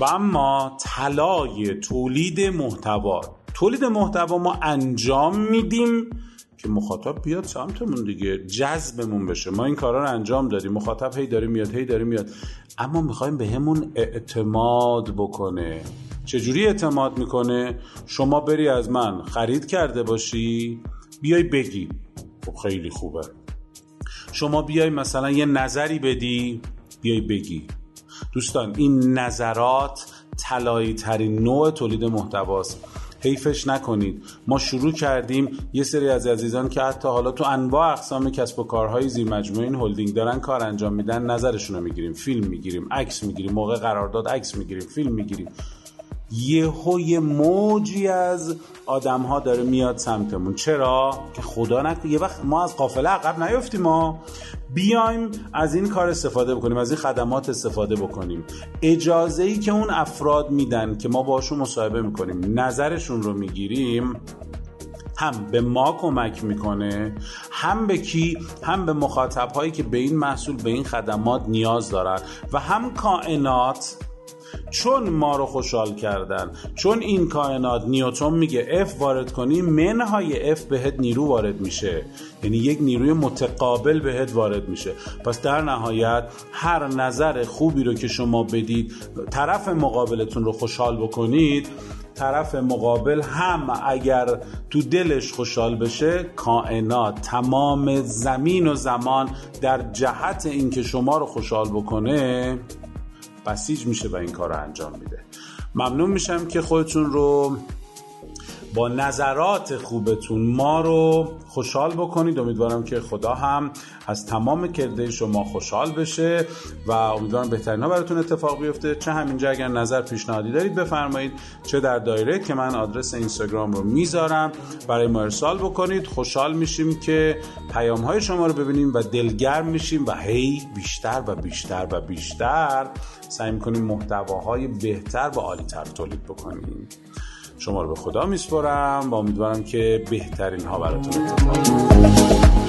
و اما طلای تولید محتوا. تولید محتوا ما انجام میدیم که مخاطب بیاد سمتمون دیگه جذبمون بشه. ما این کارا رو انجام دادیم. مخاطب هی داره میاد هی داره میاد. اما می‌خوایم به همون اعتماد بکنه. چجوری اعتماد می‌کنه؟ شما بری از من خرید کرده باشی بیای بگی. خب خیلی خوبه. شما بیای مثلا یه نظری بدی بیای بگی. دوستان این نظرات طلایی ترین نوع تولید محتواست. حیفش نکنید. ما شروع کردیم یه سری از عزیزان که حتی حالا تو انواع اقسام کسب و کارهای زیر مجموعه این هلدینگ دارن کار انجام میدن نظرشون رو می‌گیریم فیلم می‌گیریم عکس می‌گیریم موقع قرارداد عکس می‌گیریم فیلم می‌گیریم. یهو یه موجی از آدم ها داره میاد سمتمون. چرا؟ که خدا نکنه یه وقت ما از قافله عقب نیفتیم ما بیایم از این کار استفاده بکنیم از این خدمات استفاده بکنیم. اجازه ای که اون افراد میدن که ما باشون مصاحبه می‌کنیم نظرشون رو می‌گیریم هم به ما کمک می‌کنه هم به کی؟ هم به مخاطب هایی که به این محصول به این خدمات نیاز دارن. و هم کائنات چون ما رو خوشحال کردن چون این کائنات نیوتون میگه F وارد کنی منهای F بهت نیرو وارد میشه. یعنی یک نیروی متقابل بهت وارد میشه. پس در نهایت هر نظر خوبی رو که شما بدید طرف مقابلتون رو خوشحال بکنید. طرف مقابل هم اگر تو دلش خوشحال بشه کائنات تمام زمین و زمان در جهت اینکه شما رو خوشحال بکنه بسیج میشه و این کار رو انجام میده. ممنون میشم که خودتون رو با نظرات خوبتون ما رو خوشحال بکنید. امیدوارم که خدا هم از تمام کرده شما خوشحال بشه و امیدوارم بهترین ها براتون اتفاق بیفته. چه همینجا اگر نظر پیشنهادی دارید بفرمایید. چه در دایره که من آدرس اینستاگرام رو می‌ذارم برای ما ارسال بکنید. خوشحال میشیم که پیام های شما رو ببینیم و دلگرم میشیم و هی بیشتر و بیشتر و بیشتر سعی می‌کنیم محتواهای بهتر و عالیتر تولید بکنیم. شما رو به خدا میسپرم و امیدوارم که بهترین ها براتون اتفاق